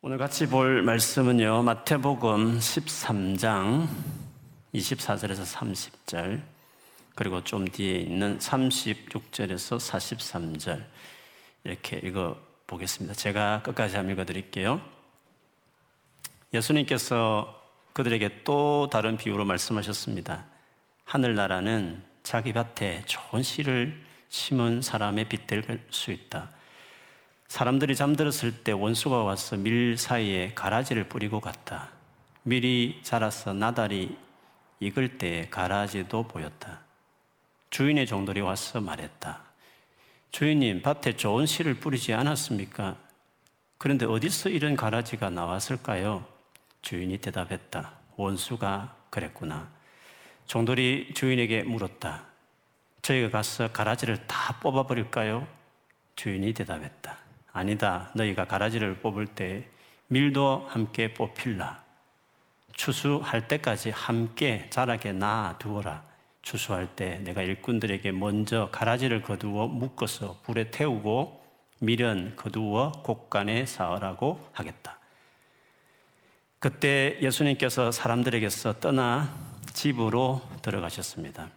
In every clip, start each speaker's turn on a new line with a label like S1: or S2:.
S1: 오늘 같이 볼 말씀은요, 마태복음 13장 24절에서 30절, 그리고 좀 뒤에 있는 36절에서 43절, 이렇게 읽어 보겠습니다. 제가 끝까지 한번 읽어 드릴게요. 예수님께서 그들에게 또 다른 비유로 말씀하셨습니다. 하늘나라는 자기 밭에 좋은 씨를 심은 사람의 빗될 수 있다. 사람들이 잠들었을 때 원수가 와서 밀 사이에 가라지를 뿌리고 갔다. 밀이 자라서 나달이 익을 때 가라지도 보였다. 주인의 종들이 와서 말했다. 주인님, 밭에 좋은 씨를 뿌리지 않았습니까? 그런데 어디서 이런 가라지가 나왔을까요? 주인이 대답했다. 원수가 그랬구나. 종들이 주인에게 물었다. 저희가 가서 가라지를 다 뽑아버릴까요? 주인이 대답했다. 아니다. 너희가 가라지를 뽑을 때 밀도 함께 뽑힐라. 추수할 때까지 함께 자라게 놔두어라. 추수할 때 내가 일꾼들에게 먼저 가라지를 거두어 묶어서 불에 태우고 밀은 거두어 곡간에 쌓으라고 하겠다. 그때 예수님께서 사람들에게서 떠나 집으로 들어가셨습니다.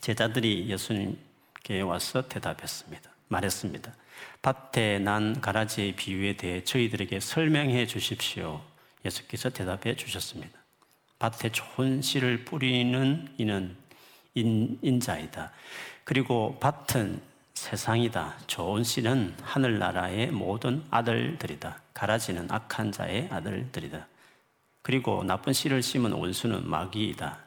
S1: 제자들이 예수님께 와서 대답했습니다. 말했습니다. 밭에 난 가라지의 비유에 대해 저희들에게 설명해 주십시오. 예수께서 대답해 주셨습니다. 밭에 좋은 씨를 뿌리는 이는 인, 인자이다. 그리고 밭은 세상이다. 좋은 씨는 하늘나라의 모든 아들들이다. 가라지는 악한 자의 아들들이다. 그리고 나쁜 씨를 심은 원수는 마귀이다.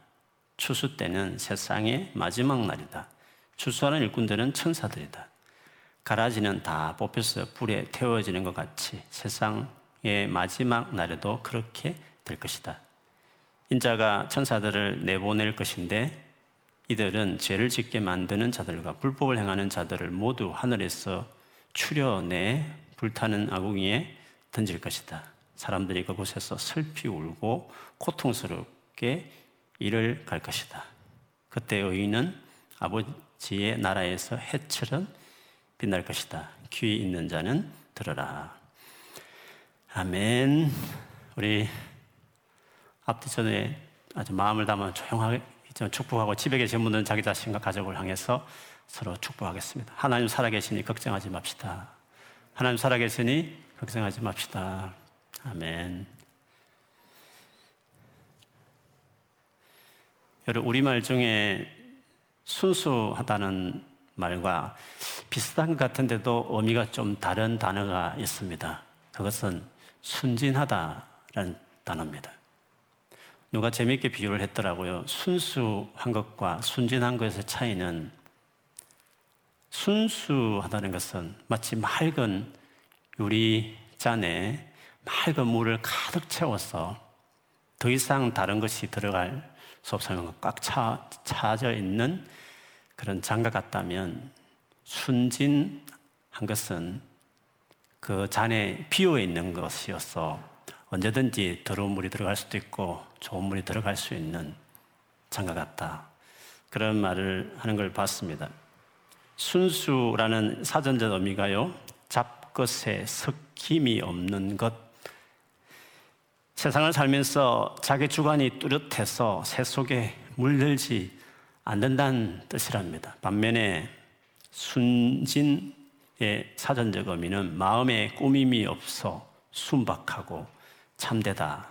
S1: 추수 때는 세상의 마지막 날이다. 추수하는 일꾼들은 천사들이다. 가라지는 다 뽑혀서 불에 태워지는 것 같이 세상의 마지막 날에도 그렇게 될 것이다. 인자가 천사들을 내보낼 것인데 이들은 죄를 짓게 만드는 자들과 불법을 행하는 자들을 모두 하늘에서 추려내 불타는 아궁이에 던질 것이다. 사람들이 그곳에서 슬피 울고 고통스럽게 일을 갈 것이다. 그때 의인은 아버지의 나라에서 해처럼 빛날 것이다. 귀 있는 자는 들어라. 아멘. 우리 앞뒤 전에 아주 마음을 담아 조용하게 축복하고 집에 계신 분들은 자기 자신과 가족을 향해서 서로 축복하겠습니다. 하나님 살아계시니 걱정하지 맙시다. 하나님 살아계시니 걱정하지 맙시다. 아멘. 여러분, 우리말 중에 순수하다는 말과 비슷한 것 같은데도 의미가 좀 다른 단어가 있습니다. 그것은 순진하다라는 단어입니다. 누가 재미있게 비유를 했더라고요. 순수한 것과 순진한 것의 차이는 순수하다는 것은 마치 맑은 유리 잔에 맑은 물을 가득 채워서 더 이상 다른 것이 들어갈 수 없으면 꽉 차, 차져 있는 그런 장갑 같다면 순진한 것은 그 잔에 비어 있는 것이어서 언제든지 더러운 물이 들어갈 수도 있고 좋은 물이 들어갈 수 있는 장갑 같다. 그런 말을 하는 걸 봤습니다. 순수라는 사전적 의미가요, 잡것에 섞임이 없는 것. 세상을 살면서 자기 주관이 뚜렷해서 새 속에 물들지 않는다는 뜻이랍니다. 반면에 순진의 사전적 의미는 마음에 꾸밈이 없어 순박하고 참되다.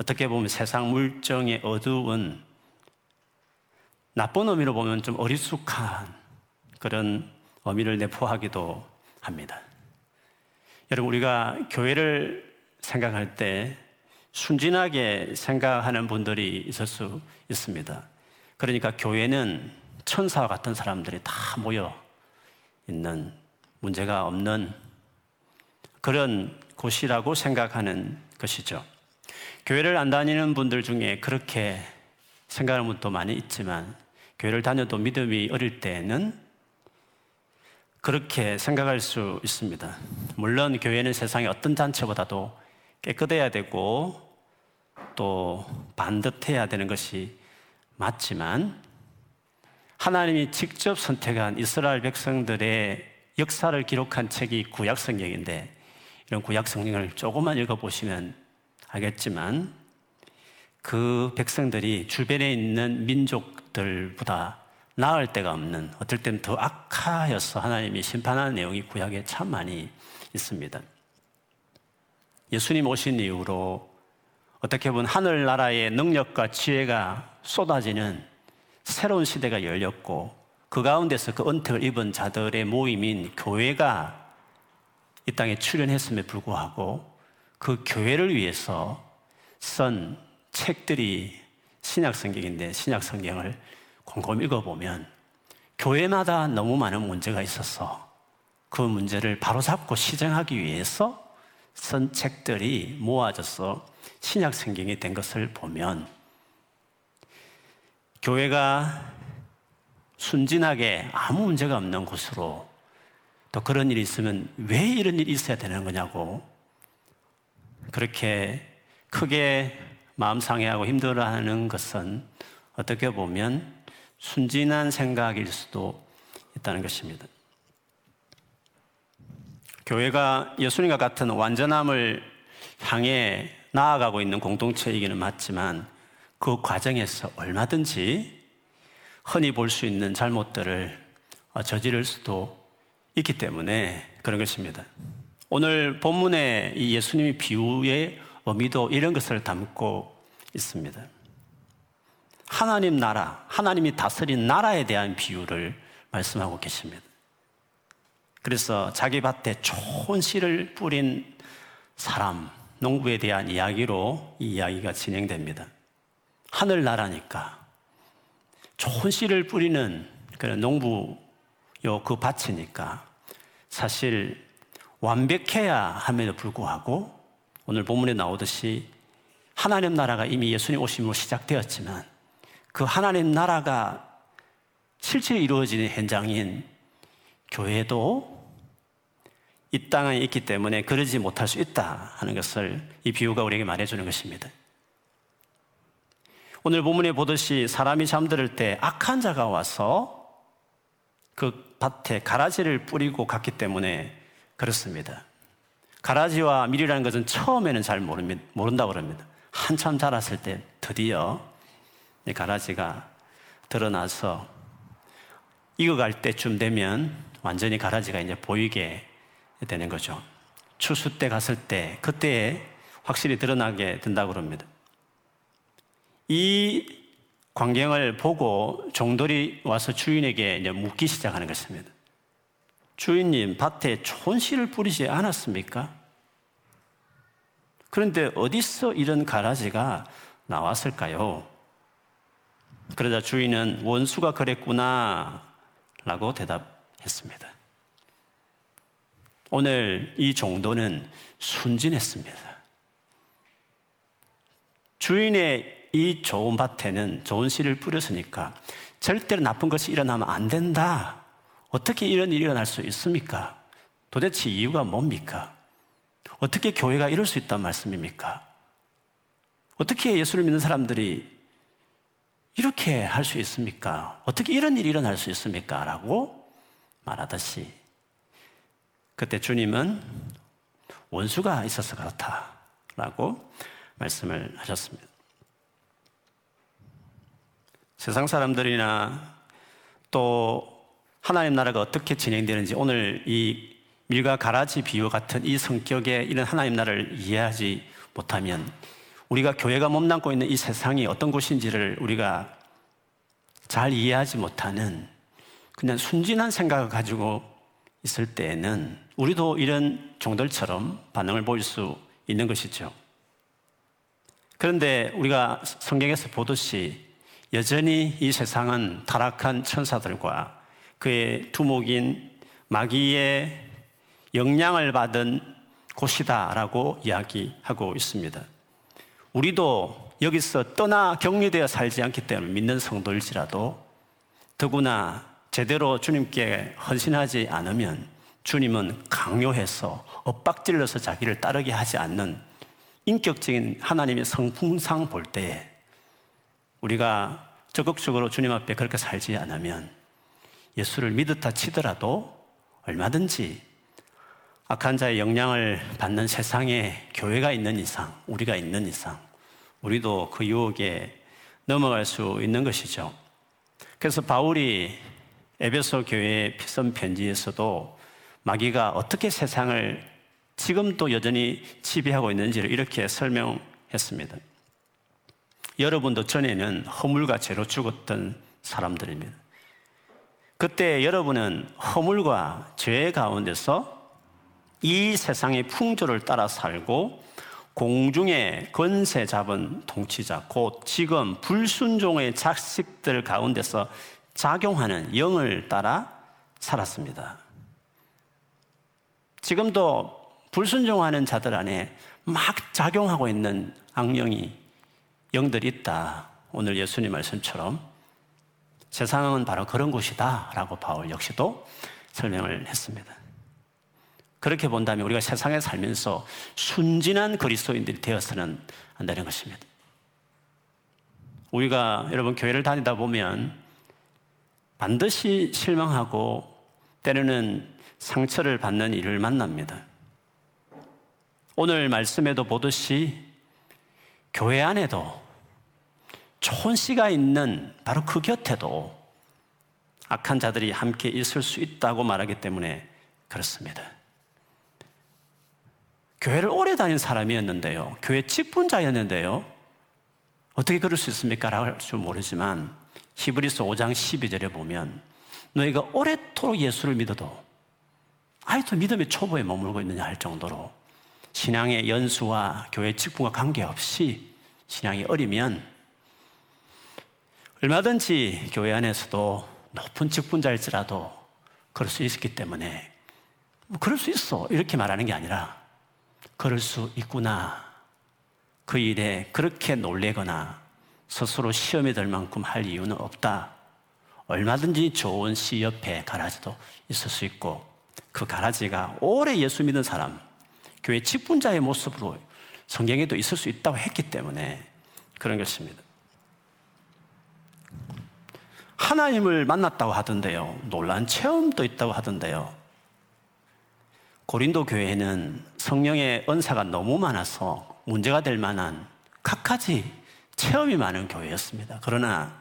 S1: 어떻게 보면 세상 물정의 어두운 나쁜 의미로 보면 좀 어리숙한 그런 의미를 내포하기도 합니다. 여러분, 우리가 교회를 생각할 때 순진하게 생각하는 분들이 있을 수 있습니다. 그러니까 교회는 천사와 같은 사람들이 다 모여 있는 문제가 없는 그런 곳이라고 생각하는 것이죠. 교회를 안 다니는 분들 중에 그렇게 생각하는 분도 많이 있지만 교회를 다녀도 믿음이 어릴 때는 그렇게 생각할 수 있습니다. 물론 교회는 세상의 어떤 단체보다도 깨끗해야 되고 또 반듯해야 되는 것이 맞지만 하나님이 직접 선택한 이스라엘 백성들의 역사를 기록한 책이 구약 성경인데 이런 구약 성경을 조금만 읽어보시면 알겠지만 그 백성들이 주변에 있는 민족들보다 나을 데가 없는 어떨 때는 더 악하여서 하나님이 심판하는 내용이 구약에 참 많이 있습니다. 예수님 오신 이후로 어떻게 보면 하늘나라의 능력과 지혜가 쏟아지는 새로운 시대가 열렸고 그 가운데서 그 은택을 입은 자들의 모임인 교회가 이 땅에 출연했음에 불구하고 그 교회를 위해서 쓴 책들이 신약 성경인데 신약 성경을 곰곰이 읽어보면 교회마다 너무 많은 문제가 있어서 그 문제를 바로잡고 시정하기 위해서 쓴 책들이 모아져서 신약 성경이 된 것을 보면 교회가 순진하게 아무 문제가 없는 곳으로 또 그런 일이 있으면 왜 이런 일이 있어야 되는 거냐고 그렇게 크게 마음 상해하고 힘들어하는 것은 어떻게 보면 순진한 생각일 수도 있다는 것입니다. 교회가 예수님과 같은 완전함을 향해 나아가고 있는 공동체이기는 맞지만 그 과정에서 얼마든지 흔히 볼 수 있는 잘못들을 저지를 수도 있기 때문에 그런 것입니다. 오늘 본문의 이 예수님의 비유의 의미도 이런 것을 담고 있습니다. 하나님 나라, 하나님이 다스린 나라에 대한 비유를 말씀하고 계십니다. 그래서 자기 밭에 좋은 씨를 뿌린 사람, 농부에 대한 이야기로 이 이야기가 진행됩니다. 하늘나라니까 좋은 씨를 뿌리는 그런 농부 요 그 밭이니까 사실 완벽해야 함에도 불구하고 오늘 본문에 나오듯이 하나님 나라가 이미 예수님 오심으로 시작되었지만 그 하나님 나라가 실제 이루어지는 현장인 교회도 이 땅에 있기 때문에 그러지 못할 수 있다 하는 것을 이 비유가 우리에게 말해주는 것입니다. 오늘 본문에 보듯이 사람이 잠들을 때 악한 자가 와서 그 밭에 가라지를 뿌리고 갔기 때문에 그렇습니다. 가라지와 밀이라는 것은 처음에는 잘 모른다고 그럽니다. 한참 자랐을 때 드디어 가라지가 드러나서 익어갈 때쯤 되면 완전히 가라지가 이제 보이게 되는 거죠. 추수 때 갔을 때 그때에 확실히 드러나게 된다고 그럽니다. 이 광경을 보고 종들이 와서 주인에게 묻기 시작하는 것입니다. 주인님, 밭에 좋은 씨를 뿌리지 않았습니까? 그런데 어디서 이런 가라지가 나왔을까요? 그러자 주인은 원수가 그랬구나 라고 대답했습니다. 오늘 이 정도는 순진했습니다. 주인의 이 좋은 밭에는 좋은 씨를 뿌렸으니까 절대로 나쁜 것이 일어나면 안 된다. 어떻게 이런 일이 일어날 수 있습니까? 도대체 이유가 뭡니까? 어떻게 교회가 이럴 수 있단 말씀입니까? 어떻게 예수를 믿는 사람들이 이렇게 할 수 있습니까? 어떻게 이런 일이 일어날 수 있습니까? 라고 말하듯이 그때 주님은 원수가 있어서 그렇다. 라고 말씀을 하셨습니다. 세상 사람들이나 또 하나님 나라가 어떻게 진행되는지 오늘 이 밀과 가라지 비유 같은 이 성격의 이런 하나님 나라를 이해하지 못하면 우리가 교회가 몸담고 있는 이 세상이 어떤 곳인지를 우리가 잘 이해하지 못하는 그냥 순진한 생각을 가지고 있을 때에는 우리도 이런 종들처럼 반응을 보일 수 있는 것이죠. 그런데 우리가 성경에서 보듯이 여전히 이 세상은 타락한 천사들과 그의 두목인 마귀의 영향을 받은 곳이다라고 이야기하고 있습니다. 우리도 여기서 떠나 격리되어 살지 않기 때문에 믿는 성도일지라도 더구나 제대로 주님께 헌신하지 않으면 주님은 강요해서 엇박질러서 자기를 따르게 하지 않는 인격적인 하나님의 성품상 볼 때에 우리가 적극적으로 주님 앞에 그렇게 살지 않으면 예수를 믿었다 치더라도 얼마든지 악한 자의 영향을 받는 세상에 교회가 있는 이상, 우리가 있는 이상, 우리도 그 유혹에 넘어갈 수 있는 것이죠. 그래서 바울이 에베소 교회 피선 편지에서도 마귀가 어떻게 세상을 지금도 여전히 지배하고 있는지를 이렇게 설명했습니다. 여러분도 전에는 허물과 죄로 죽었던 사람들입니다. 그때 여러분은 허물과 죄 가운데서 이 세상의 풍조를 따라 살고 공중의 권세 잡은 통치자, 곧 지금 불순종의 자식들 가운데서 작용하는 영을 따라 살았습니다. 지금도 불순종하는 자들 안에 막 작용하고 있는 악령이 영들이 있다. 오늘 예수님 말씀처럼 세상은 바로 그런 곳이다. 라고 바울 역시도 설명을 했습니다. 그렇게 본다면 우리가 세상에 살면서 순진한 그리스도인들이 되어서는 안 되는 것입니다. 우리가 여러분 교회를 다니다 보면 반드시 실망하고 때로는 상처를 받는 일을 만납니다. 오늘 말씀에도 보듯이 교회 안에도 좋은 씨가 있는 바로 그 곁에도 악한 자들이 함께 있을 수 있다고 말하기 때문에 그렇습니다. 교회를 오래 다닌 사람이었는데요. 교회 직분자였는데요. 어떻게 그럴 수 있습니까? 할줄 모르지만 히브리서 5장 12절에 보면 너희가 오랫도록 예수를 믿어도 아직도 믿음의 초보에 머물고 있느냐 할 정도로 신앙의 연수와 교회 직분과 관계없이 신앙이 어리면 얼마든지 교회 안에서도 높은 직분자일지라도 그럴 수 있기 때문에 뭐 그럴 수 있어 이렇게 말하는 게 아니라 그럴 수 있구나 그 일에 그렇게 놀래거나 스스로 시험에 들 만큼 할 이유는 없다. 얼마든지 좋은 시 옆에 가라지도 있을 수 있고 그 가라지가 오래 예수 믿는 사람, 교회 직분자의 모습으로 성경에도 있을 수 있다고 했기 때문에 그런 것입니다. 하나님을 만났다고 하던데요. 놀란 체험도 있다고 하던데요. 고린도 교회에는 성령의 은사가 너무 많아서 문제가 될 만한 각가지 체험이 많은 교회였습니다. 그러나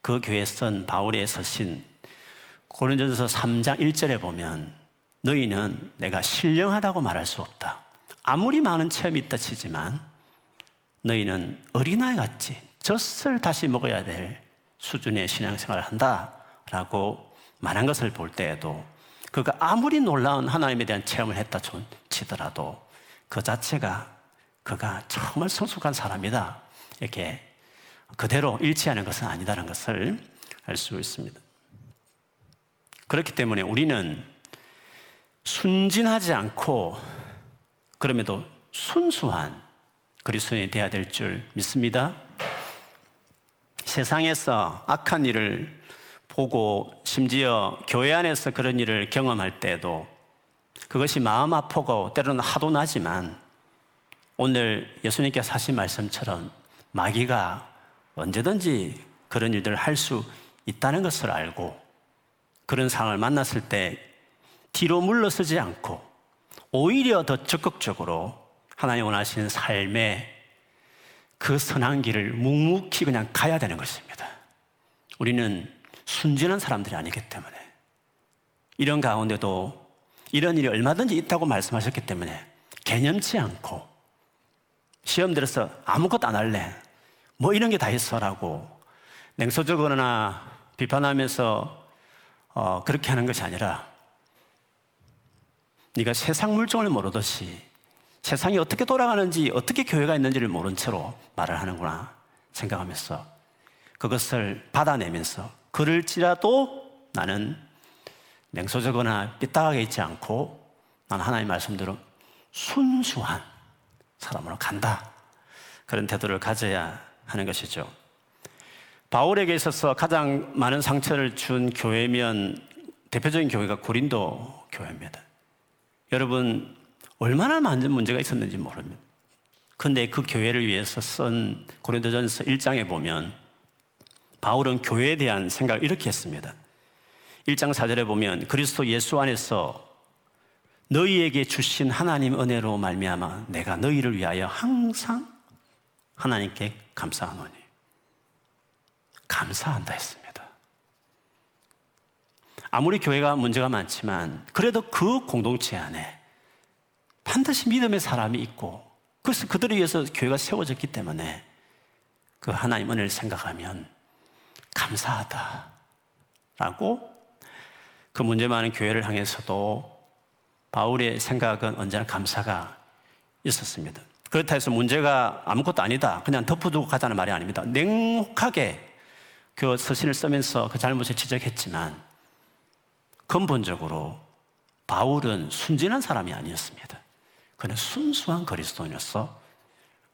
S1: 그 교회에 쓴 바울의 서신 고린도전서 3장 1절에 보면 너희는 내가 신령하다고 말할 수 없다. 아무리 많은 체험이 있다 치지만 너희는 어린아이 같이 젖을 다시 먹어야 될 수준의 신앙생활을 한다라고 말한 것을 볼 때에도 그가 아무리 놀라운 하나님에 대한 체험을 했다 치더라도 그 자체가 그가 정말 성숙한 사람이다. 이렇게 그대로 일치하는 것은 아니다는 것을 알 수 있습니다. 그렇기 때문에 우리는 순진하지 않고 그럼에도 순수한 그리스도인이 되어야 될 줄 믿습니다. 세상에서 악한 일을 보고 심지어 교회 안에서 그런 일을 경험할 때도 그것이 마음 아프고 때로는 하도 나지만 오늘 예수님께서 하신 말씀처럼 마귀가 언제든지 그런 일들을 할 수 있다는 것을 알고 그런 상황을 만났을 때 뒤로 물러서지 않고 오히려 더 적극적으로 하나님 원하시는 삶의 그 선한 길을 묵묵히 그냥 가야 되는 것입니다. 우리는 순진한 사람들이 아니기 때문에 이런 가운데도 이런 일이 얼마든지 있다고 말씀하셨기 때문에 개념치 않고 시험 들어서 아무것도 안 할래. 뭐 이런 게 다 있어라고 냉소적으로나 비판하면서 어, 그렇게 하는 것이 아니라 네가 세상 물정을 모르듯이 세상이 어떻게 돌아가는지 어떻게 교회가 있는지를 모른 채로 말을 하는구나 생각하면서 그것을 받아내면서 그럴지라도 나는 냉소적거나 삐딱하게 있지 않고 난 하나님 말씀대로 순수한 사람으로 간다. 그런 태도를 가져야 하는 것이죠. 바울에게 있어서 가장 많은 상처를 준 교회면 대표적인 교회가 고린도 교회입니다. 여러분, 얼마나 많은 문제가 있었는지 모릅니다. 근데 그 교회를 위해서 쓴 고린도전서 1장에 보면 바울은 교회에 대한 생각을 이렇게 했습니다. 1장 4절에 보면 그리스도 예수 안에서 너희에게 주신 하나님 은혜로 말미암아 내가 너희를 위하여 항상 하나님께 감사하노니 감사한다 했습니다. 아무리 교회가 문제가 많지만 그래도 그 공동체 안에 반드시 믿음의 사람이 있고 그래서 그들을 위해서 교회가 세워졌기 때문에 그 하나님 은혜를 생각하면 감사하다라고 그 문제 많은 교회를 향해서도 바울의 생각은 언제나 감사가 있었습니다. 그렇다 해서 문제가 아무것도 아니다. 그냥 덮어두고 가자는 말이 아닙니다. 냉혹하게 그 서신을 쓰면서 그 잘못을 지적했지만 근본적으로 바울은 순진한 사람이 아니었습니다. 그는 순수한 그리스도인이었어.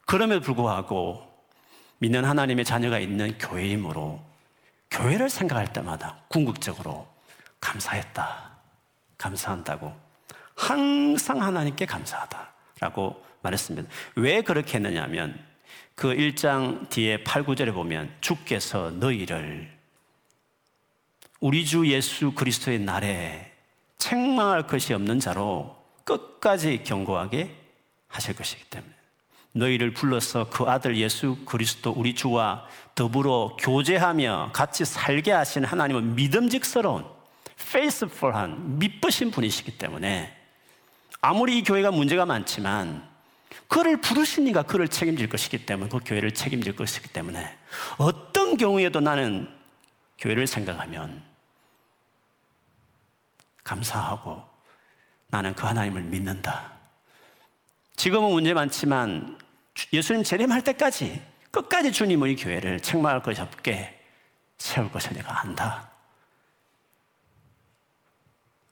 S1: 그럼에도 불구하고 믿는 하나님의 자녀가 있는 교회이므로 교회를 생각할 때마다 궁극적으로 감사했다. 감사한다고. 항상 하나님께 감사하다 라고 말했습니다. 왜 그렇게 했느냐면 그 1장 뒤에 8, 9절에 보면 주께서 너희를 우리 주 예수 그리스도의 날에 책망할 것이 없는 자로 끝까지 경고하게 하실 것이기 때문에 너희를 불러서 그 아들 예수 그리스도 우리 주와 더불어 교제하며 같이 살게 하신 하나님은 믿음직스러운 페이스풀한 믿으신 분이시기 때문에 아무리 이 교회가 문제가 많지만 그를 부르시니까 그를 책임질 것이기 때문에 그 교회를 책임질 것이기 때문에 어떤 경우에도 나는 교회를 생각하면 감사하고 나는 그 하나님을 믿는다. 지금은 문제 많지만 예수님 재림할 때까지 끝까지 주님의 교회를 책망할 것이 없게 세울 것을 내가 안다.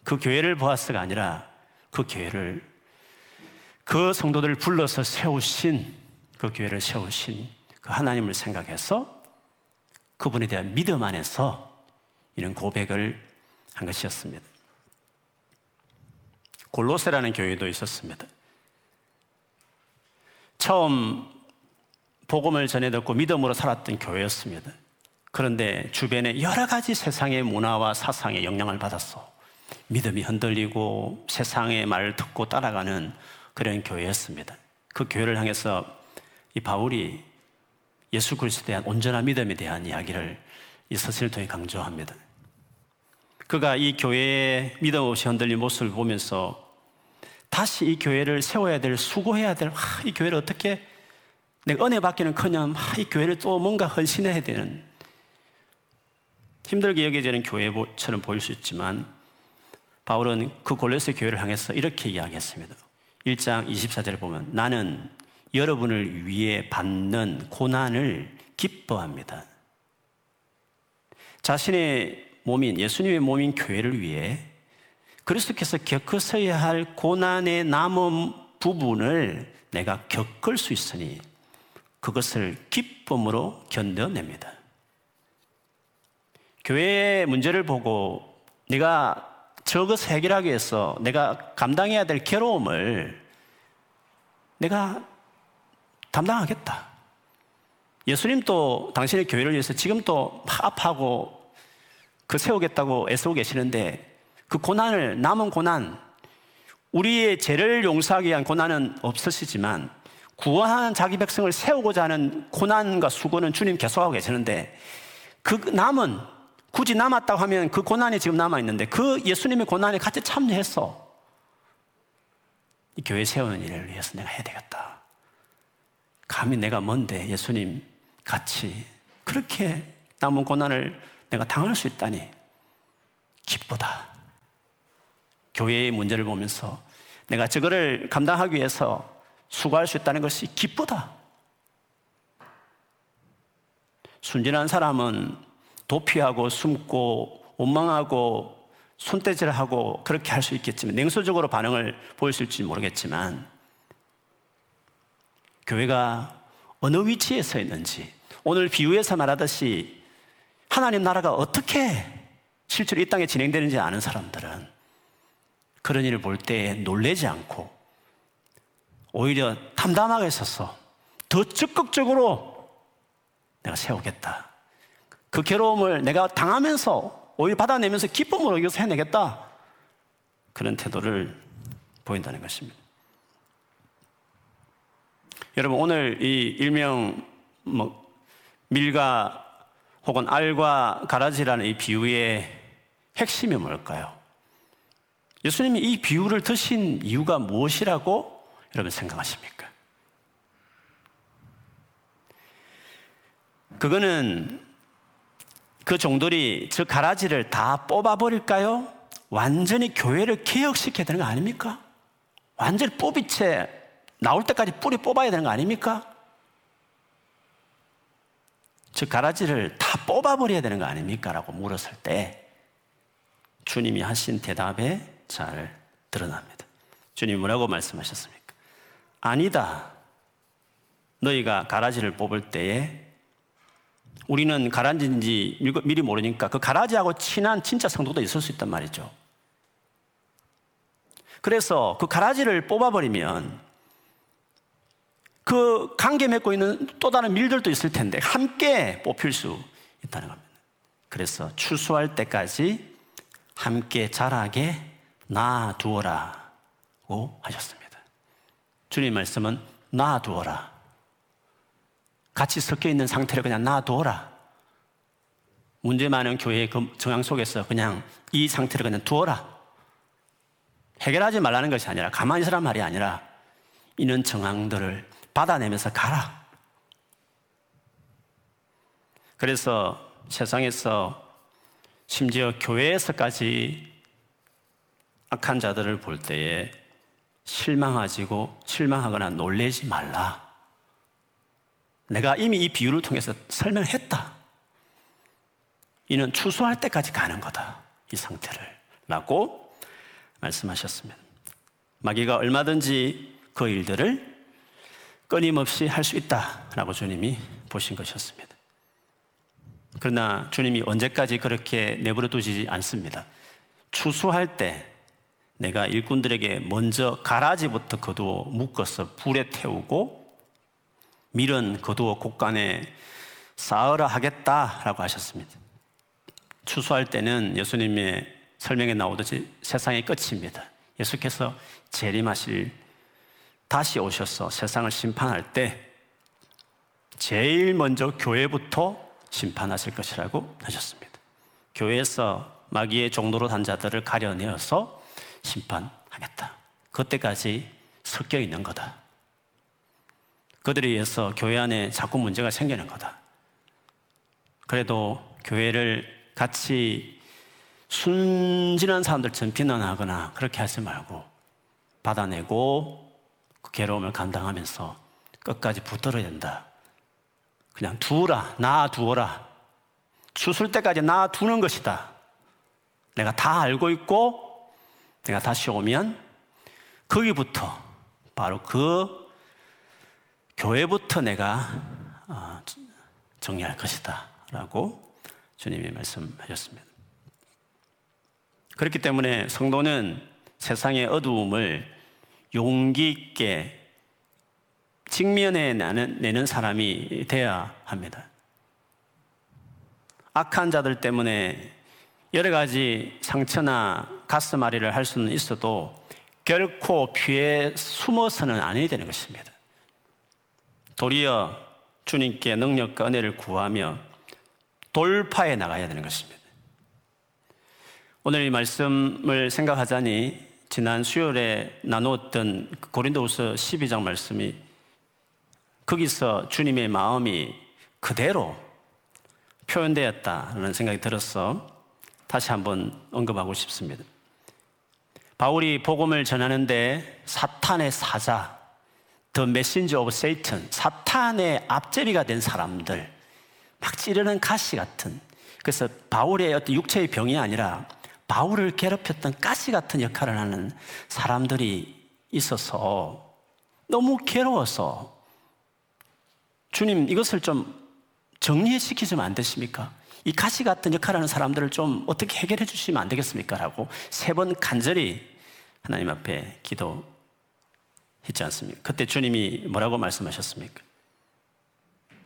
S1: 그 교회를 보아스가 아니라 그 교회를 그 성도들을 불러서 세우신 그 교회를 세우신 그 하나님을 생각해서 그분에 대한 믿음 안에서 이런 고백을 한 것이었습니다. 골로세라는 교회도 있었습니다. 처음 복음을 전해 듣고 믿음으로 살았던 교회였습니다. 그런데 주변에 여러 가지 세상의 문화와 사상의 영향을 받았어. 믿음이 흔들리고 세상의 말을 듣고 따라가는 그런 교회였습니다. 그 교회를 향해서 이 바울이 예수 그리스도에 대한 온전한 믿음에 대한 이야기를 이 서신을 통해 강조합니다. 그가 이 교회의 믿음 없이 흔들린 모습을 보면서 다시 이 교회를 세워야 될, 수고해야 될, 아, 이 교회를 어떻게 내가 은혜 받기는 커녕 아, 이 교회를 또 뭔가 헌신해야 되는 힘들게 여겨지는 교회처럼 보일 수 있지만 바울은 그 골로새 교회를 향해서 이렇게 이야기했습니다. 1장 24절에 보면 나는 여러분을 위해 받는 고난을 기뻐합니다. 자신의 몸인 예수님의 몸인 교회를 위해 그리스도께서 겪으셔야 할 고난의 남은 부분을 내가 겪을 수 있으니 그것을 기쁨으로 견뎌냅니다. 교회의 문제를 보고 내가 저것 해결하기 위해서 내가 감당해야 될 괴로움을 내가 담당하겠다. 예수님도 당신의 교회를 위해서 지금 또 아파하고 그 세우겠다고 애쓰고 계시는데 그 고난을, 남은 고난, 우리의 죄를 용서하기 위한 고난은 없으시지만 구원하는 자기 백성을 세우고자 하는 고난과 수고는 주님 계속하고 계시는데 그 남은 굳이 남았다고 하면 그 고난이 지금 남아 있는데 그 예수님의 고난에 같이 참여했어. 이 교회 세우는 일을 위해서 내가 해야 되겠다. 감히 내가 뭔데 예수님 같이 그렇게 남은 고난을 내가 당할 수 있다니 기쁘다. 교회의 문제를 보면서 내가 저거를 감당하기 위해서 수고할 수 있다는 것이 기쁘다. 순진한 사람은 도피하고 숨고 원망하고 손대질하고 그렇게 할 수 있겠지만 냉소적으로 반응을 보였을지 모르겠지만 교회가 어느 위치에 서 있는지 오늘 비유에서 말하듯이 하나님 나라가 어떻게 실제로 이 땅에 진행되는지 아는 사람들은 그런 일을 볼 때 놀래지 않고 오히려 담담하게 서서 더 적극적으로 내가 세우겠다. 그 괴로움을 내가 당하면서 오히려 받아내면서 기쁨으로 이것을 해내겠다. 그런 태도를 보인다는 것입니다. 여러분 오늘 이 일명 뭐 밀과 혹은 알과 가라지라는 이 비유의 핵심이 뭘까요? 예수님이 이 비유를 드신 이유가 무엇이라고 여러분 생각하십니까? 그거는 그 종들이 저 가라지를 다 뽑아버릴까요? 완전히 교회를 개혁시켜야 되는 거 아닙니까? 완전히 뿌비채 나올 때까지 뿌리 뽑아야 되는 거 아닙니까? 저 가라지를 다 뽑아버려야 되는 거 아닙니까? 라고 물었을 때 주님이 하신 대답에 잘 드러납니다. 주님이 뭐라고 말씀하셨습니까? 아니다. 너희가 가라지를 뽑을 때에 우리는 가라지인지 미리 모르니까 그 가라지하고 친한 진짜 성도도 있을 수 있단 말이죠. 그래서 그 가라지를 뽑아버리면 그 관계 맺고 있는 또 다른 밀들도 있을 텐데 함께 뽑힐 수 있다는 겁니다. 그래서 추수할 때까지 함께 자라게 놔두어라고 하셨습니다. 주님 말씀은 놔두어라. 같이 섞여 있는 상태를 그냥 놔두어라. 문제 많은 교회의 그 정황 속에서 그냥 이 상태를 그냥 두어라. 해결하지 말라는 것이 아니라 가만히 있으란 말이 아니라 이는 정황들을 받아내면서 가라. 그래서 세상에서 심지어 교회에서까지 악한 자들을 볼 때에 실망하지고 실망하거나 놀래지 말라. 내가 이미 이 비유를 통해서 설명했다. 이는 추수할 때까지 가는 거다. 이 상태를. 라고 말씀하셨습니다. 마귀가 얼마든지 그 일들을 끊임없이 할 수 있다 라고 주님이 보신 것이었습니다. 그러나 주님이 언제까지 그렇게 내버려 두지 않습니다. 추수할 때 내가 일꾼들에게 먼저 가라지부터 거두어 묶어서 불에 태우고 밀은 거두어 곳간에 쌓으라 하겠다라고 하셨습니다. 추수할 때는 예수님의 설명에 나오듯이 세상의 끝입니다. 예수께서 재림하실 다시 오셔서 세상을 심판할 때 제일 먼저 교회부터 심판하실 것이라고 하셨습니다. 교회에서 마귀의 종로로 단 자들을 가려내어서 심판하겠다. 그때까지 섞여 있는 거다. 그들에 의해서 교회 안에 자꾸 문제가 생기는 거다. 그래도 교회를 같이 순진한 사람들처럼 비난하거나 그렇게 하지 말고 받아내고 그 괴로움을 감당하면서 끝까지 붙들어야 된다. 그냥 두라, 놔두어라. 추술 때까지 놔두는 것이다. 내가 다 알고 있고 내가 다시 오면 거기부터 바로 그 교회부터 내가 어, 정리할 것이다. 라고 주님이 말씀하셨습니다. 그렇기 때문에 성도는 세상의 어두움을 용기 있게 직면해 내는 사람이 되어야 합니다. 악한 자들 때문에 여러 가지 상처나 가슴 아리를 할 수는 있어도 결코 피해 숨어서는 아니야 되는 것입니다. 도리어 주님께 능력과 은혜를 구하며 돌파해 나가야 되는 것입니다. 오늘 이 말씀을 생각하자니 지난 수요일에 나누었던 고린도후서 12장 말씀이 거기서 주님의 마음이 그대로 표현되었다는 생각이 들어서 다시 한번 언급하고 싶습니다. 바울이 복음을 전하는데 사탄의 사자, the messenger of Satan, 사탄의 앞잡이가 된 사람들, 막 찌르는 가시 같은. 그래서 바울의 어떤 육체의 병이 아니라 바울을 괴롭혔던 가시 같은 역할을 하는 사람들이 있어서 너무 괴로워서 주님 이것을 좀 정리시키시면 안 되십니까? 이 가시 같은 역할을 하는 사람들을 좀 어떻게 해결해 주시면 안 되겠습니까? 라고 세 번 간절히 하나님 앞에 기도 했지 않습니까? 그때 주님이 뭐라고 말씀하셨습니까?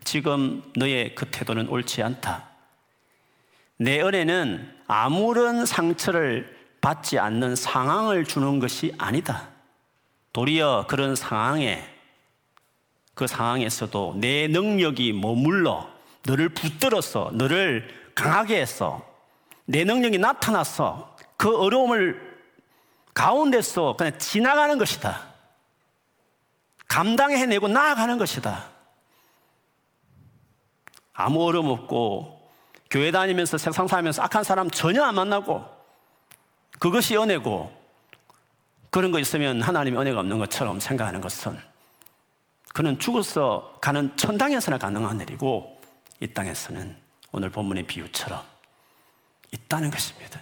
S1: 지금 너의 그 태도는 옳지 않다. 내 은혜는 아무런 상처를 받지 않는 상황을 주는 것이 아니다. 도리어 그런 상황에 그 상황에서도 내 능력이 머물러 너를 붙들어서 너를 강하게 해서 내 능력이 나타나서 그 어려움을 가운데서 그냥 지나가는 것이다. 감당해내고 나아가는 것이다. 아무 어려움 없고 교회 다니면서 세상 살면서 악한 사람 전혀 안 만나고 그것이 은혜고 그런 거 있으면 하나님이 은혜가 없는 것처럼 생각하는 것은 그는 죽어서 가는 천당에서나 가능한 일이고 이 땅에서는 오늘 본문의 비유처럼 있다는 것입니다.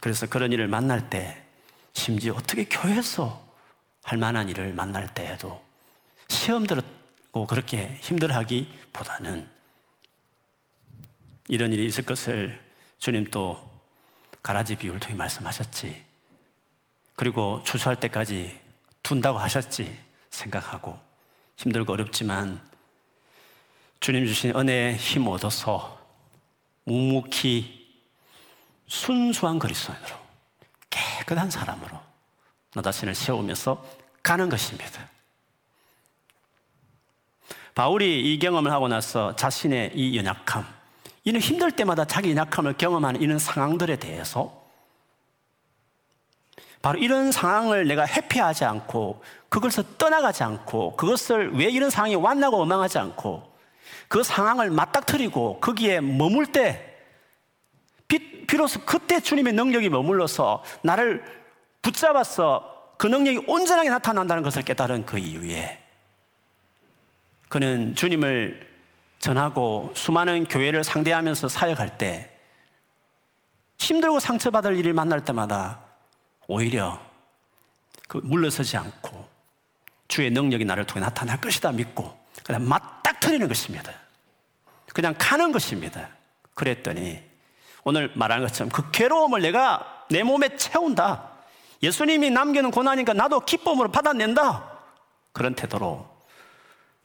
S1: 그래서 그런 일을 만날 때 심지어 어떻게 교회에서 할 만한 일을 만날 때에도 시험 들었고 그렇게 힘들어하기 보다는 이런 일이 있을 것을 주님 또 가라지 비유를 통해 말씀하셨지. 그리고 추수할 때까지 둔다고 하셨지 생각하고 힘들고 어렵지만 주님 주신 은혜에 힘 얻어서 묵묵히 순수한 그리스도인으로 깨끗한 사람으로 나 자신을 세우면서 가는 것입니다. 바울이 이 경험을 하고 나서 자신의 이 연약함, 이는 힘들 때마다 자기 연약함을 경험하는 이런 상황들에 대해서 바로 이런 상황을 내가 회피하지 않고 그것을 떠나가지 않고 그것을 왜 이런 상황이 왔나고 원망하지 않고 그 상황을 맞닥뜨리고 거기에 머물 때 비로소 그때 주님의 능력이 머물러서 나를 붙잡아서 그 능력이 온전하게 나타난다는 것을 깨달은 그 이후에 그는 주님을 전하고 수많은 교회를 상대하면서 사역할 때 힘들고 상처받을 일을 만날 때마다 오히려 그 물러서지 않고 주의 능력이 나를 통해 나타날 것이다 믿고 그냥 맞닥뜨리는 것입니다. 그냥 가는 것입니다. 그랬더니 오늘 말하는 것처럼 그 괴로움을 내가 내 몸에 채운다. 예수님이 남기는 고난이니까 나도 기쁨으로 받아낸다. 그런 태도로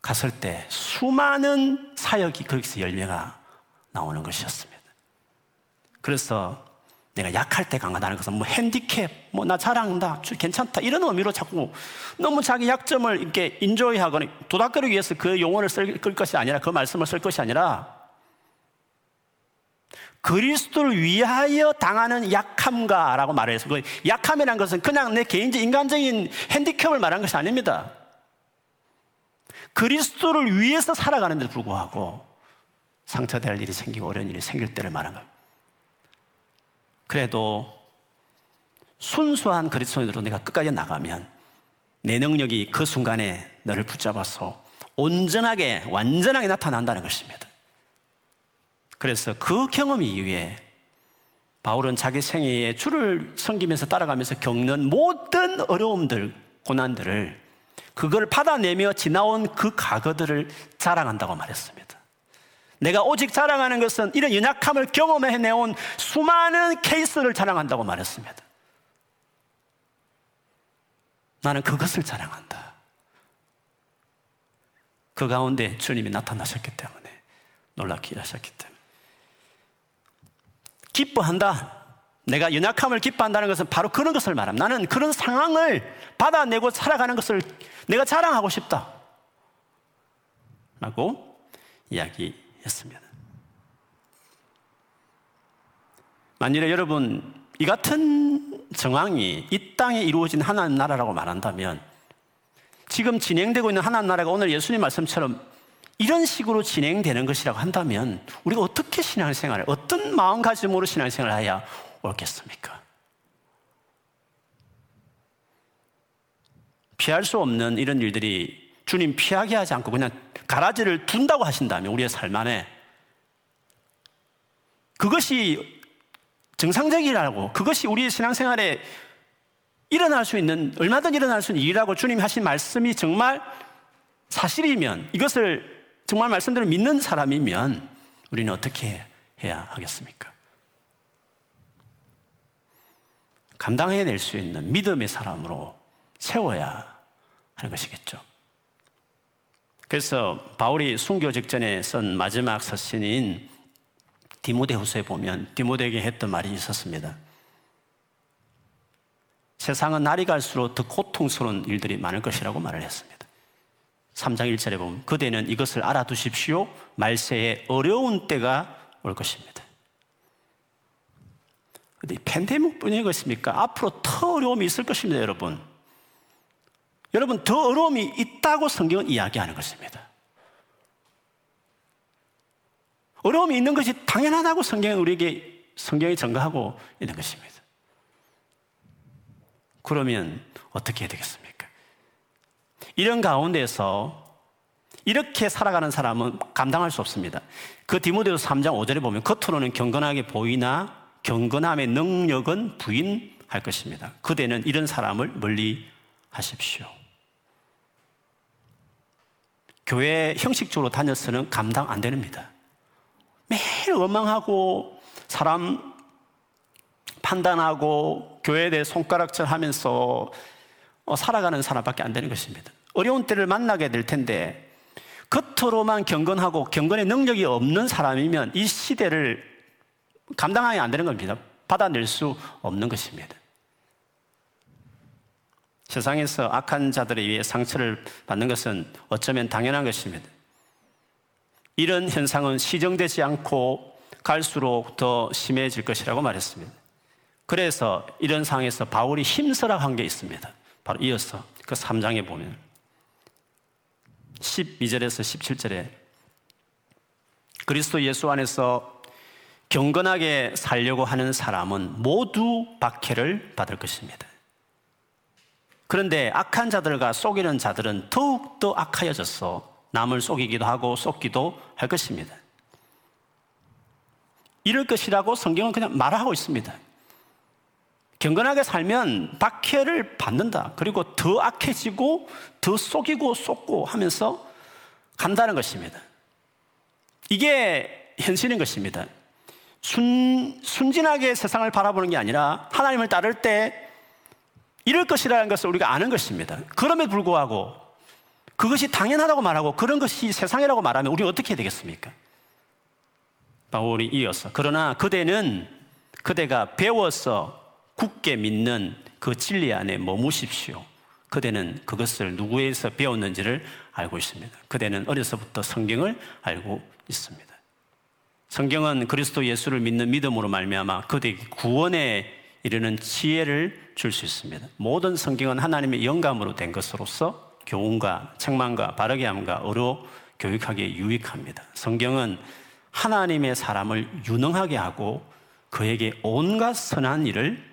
S1: 갔을 때 수많은 사역이 거기서 열매가 나오는 것이었습니다. 그래서 내가 약할 때 강하다는 것은 뭐 핸디캡, 뭐 나 잘한다, 괜찮다 이런 의미로 자꾸 너무 자기 약점을 이렇게 인조이하거나 도닥거리기 위해서 그 용어를 쓸 것이 아니라 그 말씀을 쓸 것이 아니라 그리스도를 위하여 당하는 약함가라고 말해서 그 약함이라는 것은 그냥 내 개인적 인간적인 핸디캡을 말한 것이 아닙니다. 그리스도를 위해서 살아가는데 불구하고 상처될 일이 생기고 어려운 일이 생길 때를 말한 거예요. 그래도 순수한 그리스도인으로 내가 끝까지 나가면 내 능력이 그 순간에 너를 붙잡아서 온전하게 완전하게 나타난다는 것입니다. 그래서 그 경험 이후에 바울은 자기 생애에 주를 섬기면서 따라가면서 겪는 모든 어려움들, 고난들을 그걸 받아내며 지나온 그 과거들을 자랑한다고 말했습니다. 내가 오직 자랑하는 것은 이런 연약함을 경험해 내온 수많은 케이스를 자랑한다고 말했습니다. 나는 그것을 자랑한다. 그 가운데 주님이 나타나셨기 때문에 놀랍게 일하셨기 때문에. 기뻐한다. 내가 연약함을 기뻐한다는 것은 바로 그런 것을 말합니다. 나는 그런 상황을 받아내고 살아가는 것을 내가 자랑하고 싶다. 라고 이야기 했습니다. 만일에 여러분, 이 같은 정황이 이 땅에 이루어진 하나님 나라라고 말한다면 지금 진행되고 있는 하나님 나라가 오늘 예수님 말씀처럼 이런 식으로 진행되는 것이라고 한다면 우리가 어떻게 신앙생활을 어떤 마음가짐으로 신앙생활을 해야 옳겠습니까? 피할 수 없는 이런 일들이 주님 피하게 하지 않고 그냥 가라지를 둔다고 하신다면 우리의 삶 안에 그것이 정상적이라고 그것이 우리의 신앙생활에 일어날 수 있는 얼마든 일어날 수 있는 일이라고 주님 하신 말씀이 정말 사실이면 이것을 정말 말씀대로 믿는 사람이면 우리는 어떻게 해야 하겠습니까? 감당해낼 수 있는 믿음의 사람으로 세워야 하는 것이겠죠. 그래서 바울이 순교 직전에 쓴 마지막 서신인 디모데후서에 보면 디모데에게 했던 말이 있었습니다. 세상은 날이 갈수록 더 고통스러운 일들이 많을 것이라고 말을 했습니다. 3장 1절에 보면 그대는 이것을 알아두십시오. 말세에 어려운 때가 올 것입니다. 근데 팬데믹 뿐인 것입니까? 앞으로 더 어려움이 있을 것입니다, 여러분. 여러분, 더 어려움이 있다고 성경은 이야기하는 것입니다. 어려움이 있는 것이 당연하다고 성경은 우리에게 성경이 증거하고 있는 것입니다. 그러면 어떻게 해야 되겠습니까? 이런 가운데서 이렇게 살아가는 사람은 감당할 수 없습니다. 그 디모데서 3장 5절에 보면 겉으로는 경건하게 보이나 경건함의 능력은 부인할 것입니다. 그대는 이런 사람을 멀리 하십시오. 교회 형식적으로 다녀서는 감당 안 됩니다. 매일 원망하고 사람 판단하고 교회에 대해 손가락질 하면서 어, 살아가는 사람밖에 안 되는 것입니다. 어려운 때를 만나게 될 텐데 겉으로만 경건하고 경건의 능력이 없는 사람이면 이 시대를 감당하기 안 되는 겁니다. 받아낼 수 없는 것입니다. 세상에서 악한 자들에 의해 상처를 받는 것은 어쩌면 당연한 것입니다. 이런 현상은 시정되지 않고 갈수록 더 심해질 것이라고 말했습니다. 그래서 이런 상황에서 바울이 힘쓰라 한 게 있습니다. 바로 이어서 그 3장에 보면 12절에서 17절에 그리스도 예수 안에서 경건하게 살려고 하는 사람은 모두 박해를 받을 것입니다. 그런데 악한 자들과 속이는 자들은 더욱더 악하여졌어 남을 속이기도 하고 속기도 할 것입니다. 이럴 것이라고 성경은 그냥 말하고 있습니다. 경건하게 살면 박해를 받는다. 그리고 더 악해지고 더 속이고 속고 하면서 간다는 것입니다. 이게 현실인 것입니다. 순, 순진하게 세상을 바라보는 게 아니라 하나님을 따를 때 이럴 것이라는 것을 우리가 아는 것입니다. 그럼에도 불구하고 그것이 당연하다고 말하고 그런 것이 세상이라고 말하면 우리 어떻게 해야 되겠습니까? 바울이 이어서 그러나 그대는 그대가 배워서 굳게 믿는 그 진리 안에 머무십시오. 그대는 그것을 누구에서 배웠는지를 알고 있습니다. 그대는 어려서부터 성경을 알고 있습니다. 성경은 그리스도 예수를 믿는 믿음으로 말미암아 그대에게 구원에 이르는 지혜를 줄 수 있습니다. 모든 성경은 하나님의 영감으로 된 것으로서 교훈과 책망과 바르게 함과 어로 교육하기에 유익합니다. 성경은 하나님의 사람을 유능하게 하고 그에게 온갖 선한 일을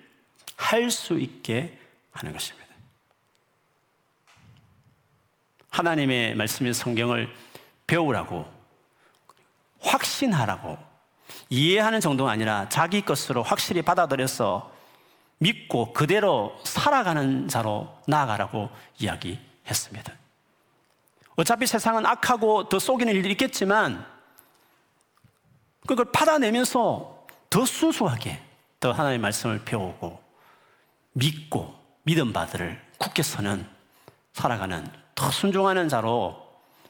S1: 할 수 있게 하는 것입니다. 하나님의 말씀인 성경을 배우라고 확신하라고 이해하는 정도가 아니라 자기 것으로 확실히 받아들여서 믿고 그대로 살아가는 자로 나아가라고 이야기했습니다. 어차피 세상은 악하고 더 속이는 일들이 있겠지만 그걸 받아내면서 더 순수하게 더 하나님의 말씀을 배우고 믿고 믿음 바들을 굳게 서는 살아가는 더 순종하는 자로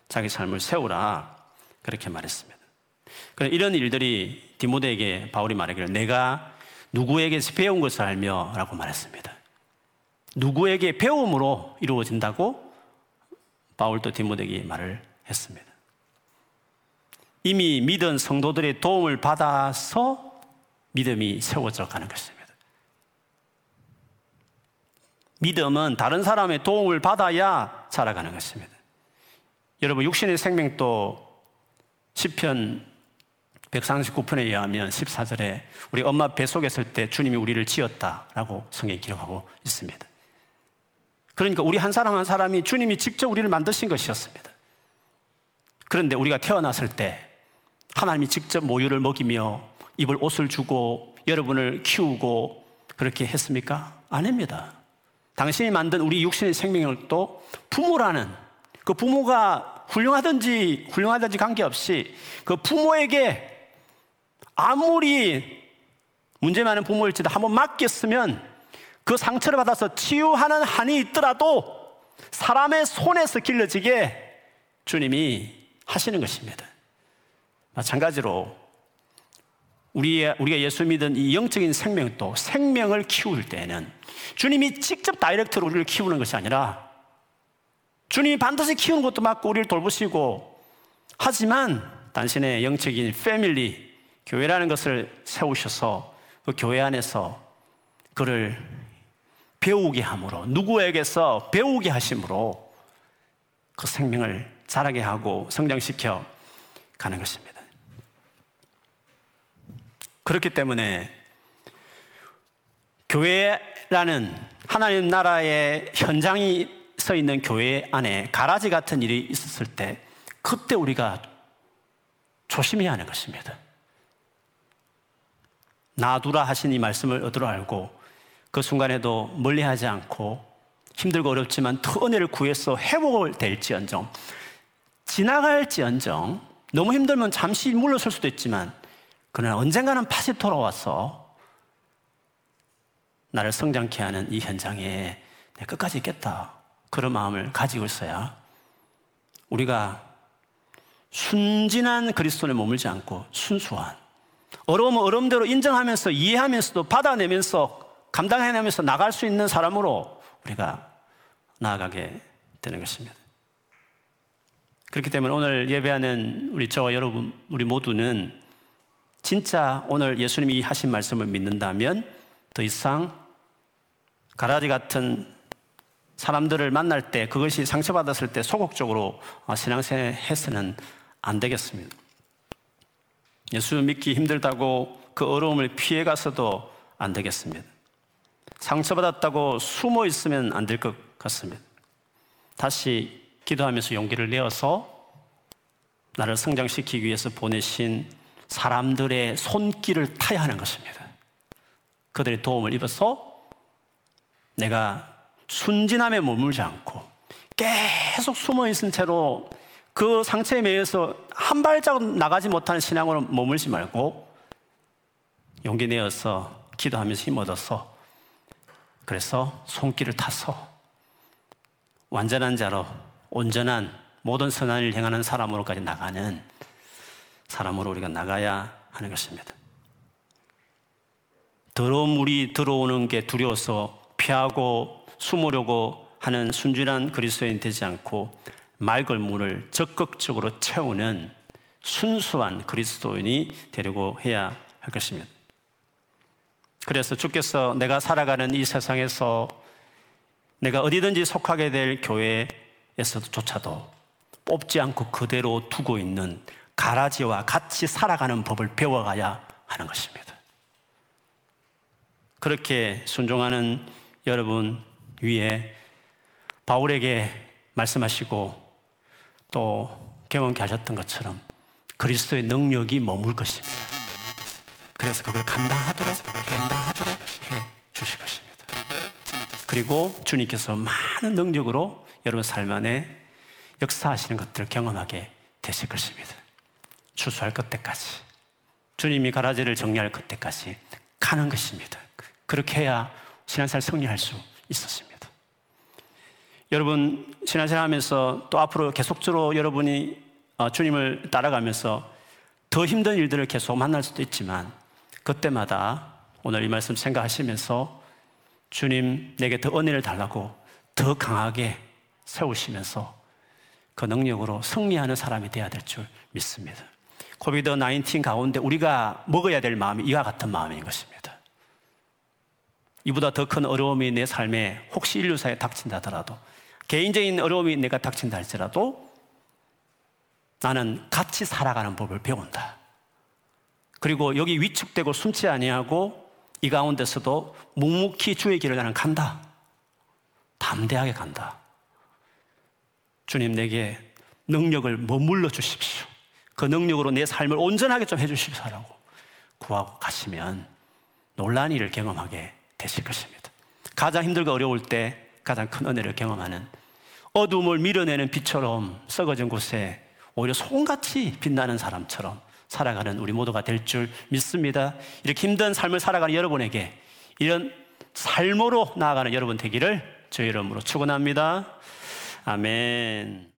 S1: 자기 삶을 세우라 그렇게 말했습니다. 이런 일들이 디모데에게 바울이 말하기를 내가 누구에게서 배운 것을 알며 라고 말했습니다. 누구에게 배움으로 이루어진다고 바울도 디모데에게 말을 했습니다. 이미 믿은 성도들의 도움을 받아서 믿음이 세워져 가는 것입니다. 믿음은 다른 사람의 도움을 받아야 살아가는 것입니다. 여러분 육신의 생명도 시편 139편에 의하면 14절에 우리 엄마 뱃속에 있을 때 주님이 우리를 지었다라고 성경이 기록하고 있습니다. 그러니까 우리 한 사람 한 사람이 주님이 직접 우리를 만드신 것이었습니다. 그런데 우리가 태어났을 때 하나님이 직접 모유를 먹이며 입을 옷을 주고 여러분을 키우고 그렇게 했습니까? 아닙니다. 당신이 만든 우리 육신의 생명을 또 부모라는 그 부모가 훌륭하든지 훌륭하든지 관계없이 그 부모에게 아무리 문제 많은 부모일지도 한번 맡겼으면 그 상처를 받아서 치유하는 한이 있더라도 사람의 손에서 길러지게 주님이 하시는 것입니다. 마찬가지로 우리 우리가 예수 믿은 이 영적인 생명도 생명을 키울 때는 주님이 직접 다이렉트로 우리를 키우는 것이 아니라 주님이 반드시 키우는 것도 맞고 우리를 돌보시고 하지만 당신의 영적인 패밀리 교회라는 것을 세우셔서 그 교회 안에서 그를 배우게 함으로 누구에게서 배우게 하심으로 그 생명을 자라게 하고 성장시켜 가는 것입니다. 그렇기 때문에 교회라는 하나님 나라의 현장이 서 있는 교회 안에 가라지 같은 일이 있었을 때 그때 우리가 조심해야 하는 것입니다. 놔두라 하신 이 말씀을 얻으러 알고 그 순간에도 멀리하지 않고 힘들고 어렵지만 더 은혜를 구해서 회복을 될지언정 지나갈지언정 너무 힘들면 잠시 물러설 수도 있지만 그러나 언젠가는 다시 돌아와서 나를 성장케 하는 이 현장에 끝까지 있겠다. 그런 마음을 가지고 있어야 우리가 순진한 그리스도에 머물지 않고 순수한 어려움은 어려움대로 인정하면서 이해하면서도 받아내면서 감당해내면서 나갈 수 있는 사람으로 우리가 나아가게 되는 것입니다. 그렇기 때문에 오늘 예배하는 우리 저와 여러분, 우리 모두는 진짜 오늘 예수님이 하신 말씀을 믿는다면 더 이상 가라지 같은 사람들을 만날 때 그것이 상처받았을 때 소극적으로 신앙생활 해서는 안 되겠습니다. 예수 믿기 힘들다고 그 어려움을 피해 가서도 안 되겠습니다. 상처받았다고 숨어 있으면 안 될 것 같습니다. 다시 기도하면서 용기를 내어서 나를 성장시키기 위해서 보내신 사람들의 손길을 타야 하는 것입니다. 그들의 도움을 입어서 내가 순진함에 머물지 않고 계속 숨어 있은 채로 그 상처에 매여서 한 발자국 나가지 못하는 신앙으로 머물지 말고 용기 내어서 기도하면서 힘 얻어서 그래서 손길을 타서 완전한 자로 온전한 모든 선한 일 행하는 사람으로까지 나가는 사람으로 우리가 나가야 하는 것입니다. 더러운 물이 들어오는 게 두려워서 피하고 숨으려고 하는 순진한 그리스도인 되지 않고 맑은 물을 적극적으로 채우는 순수한 그리스도인이 되려고 해야 할 것입니다. 그래서 주께서 내가 살아가는 이 세상에서 내가 어디든지 속하게 될 교회에서조차도 뽑지 않고 그대로 두고 있는 가라지와 같이 살아가는 법을 배워가야 하는 것입니다. 그렇게 순종하는 여러분 위에 바울에게 말씀하시고 또 경험케 하셨던 것처럼 그리스도의 능력이 머물 것입니다. 그래서 그걸 감당하도록 해 주실 것입니다. 그리고 주님께서 많은 능력으로 여러분 삶 안에 역사하시는 것들을 경험하게 되실 것입니다. 추수할 그때까지 주님이 가라지를 정리할 그때까지 가는 것입니다. 그렇게 해야 신앙생활 승리할 수 있었습니다. 여러분 신앙생활 하면서 또 앞으로 계속적으로 여러분이 어, 주님을 따라가면서 더 힘든 일들을 계속 만날 수도 있지만 그때마다 오늘 이 말씀 생각하시면서 주님 내게 더 은혜를 달라고 더 강하게 세우시면서 그 능력으로 승리하는 사람이 되어야 될 줄 믿습니다. 코비드 19 가운데 우리가 먹어야 될 마음이 이와 같은 마음인 것입니다. 이보다 더 큰 어려움이 내 삶에 혹시 인류사에 닥친다더라도 개인적인 어려움이 내가 닥친다 할지라도 나는 같이 살아가는 법을 배운다. 그리고 여기 위축되고 숨지 아니하고 이 가운데서도 묵묵히 주의 길을 나는 간다. 담대하게 간다. 주님 내게 능력을 머물러 주십시오. 그 능력으로 내 삶을 온전하게 좀 해주십시오라고 구하고 가시면 놀란 일을 경험하게 되실 것입니다. 가장 힘들고 어려울 때 가장 큰 은혜를 경험하는 어둠을 밀어내는 빛처럼 썩어진 곳에 오히려 손같이 빛나는 사람처럼 살아가는 우리 모두가 될 줄 믿습니다. 이렇게 힘든 삶을 살아가는 여러분에게 이런 삶으로 나아가는 여러분 되기를 저희 이름으로 축원합니다. 아멘.